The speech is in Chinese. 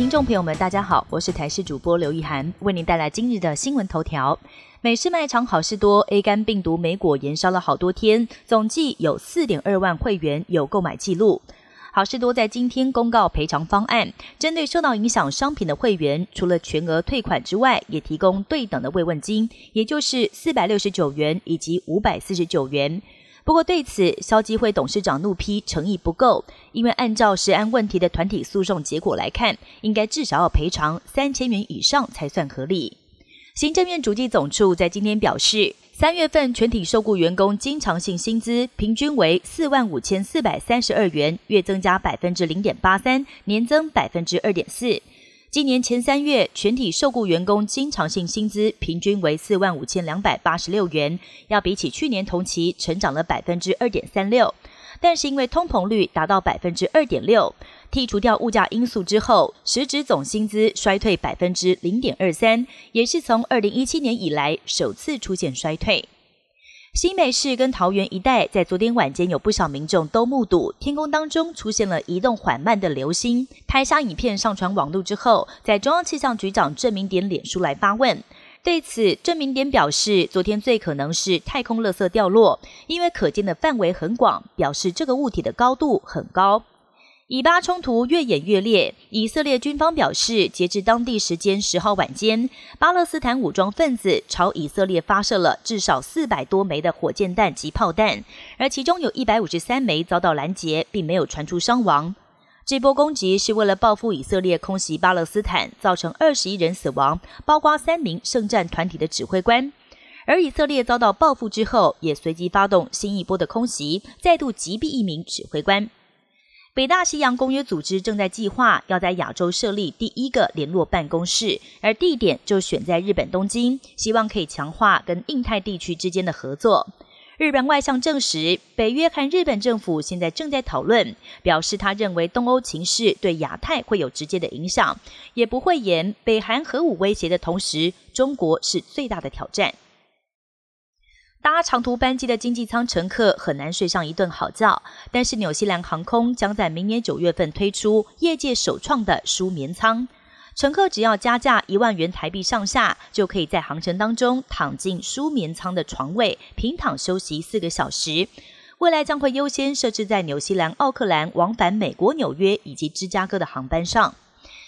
听众朋友们，大家好，我是台视主播刘意涵，为您带来今日的新闻头条。美式卖场好事多 A 肝病毒莓果延烧了好多天，总计有四点二万会员有购买记录。好事多在今天公告赔偿方案，针对受到影响商品的会员，除了全额退款之外，也提供对等的慰问金，也就是四百六十九元以及五百四十九元。不过对此，消基会董事长怒批诚意不够，因为按照食安问题的团体诉讼结果来看，应该至少要赔偿三千元以上才算合理。行政院主计总处在今天表示，三月份全体受雇员工经常性薪资平均为四万五千四百三十二元，月增加百分之零点八三，年增百分之二点四。今年前三月，全体受雇员工经常性薪资平均为四万五千两百八十六元，要比起去年同期成长了百分之二点三六。但是因为通膨率达到百分之二点六，剔除掉物价因素之后，实质总薪资衰退百分之零点二三，也是从二零一七年以来首次出现衰退。新北市跟桃园一带，在昨天晚间有不少民众都目睹天空当中出现了移动缓慢的流星。拍下影片上传网络之后，在中央气象局长郑明典脸书来发问。对此，郑明典表示，昨天最可能是太空垃圾掉落，因为可见的范围很广，表示这个物体的高度很高。以巴冲突越演越烈。以色列军方表示，截至当地时间十号晚间，巴勒斯坦武装分子朝以色列发射了至少四百多枚的火箭弹及炮弹，而其中有一百五十三枚遭到拦截，并没有传出伤亡。这波攻击是为了报复以色列空袭巴勒斯坦，造成二十一人死亡，包括三名圣战团体的指挥官。而以色列遭到报复之后，也随即发动新一波的空袭，再度击毙一名指挥官。北大西洋公约组织正在计划要在亚洲设立第一个联络办公室，而地点就选在日本东京，希望可以强化跟印太地区之间的合作。日本外相证实，北约和日本政府现在正在讨论，表示他认为东欧情势对亚太会有直接的影响，也不会言北韩核武威胁的同时，中国是最大的挑战。搭长途班机的经济舱乘客很难睡上一顿好觉，但是纽西兰航空将在明年九月份推出业界首创的舒眠舱，乘客只要加价一万元台币上下，就可以在航程当中躺进舒眠舱的床位，平躺休息四个小时。未来将会优先设置在纽西兰奥克兰往返美国纽约以及芝加哥的航班上。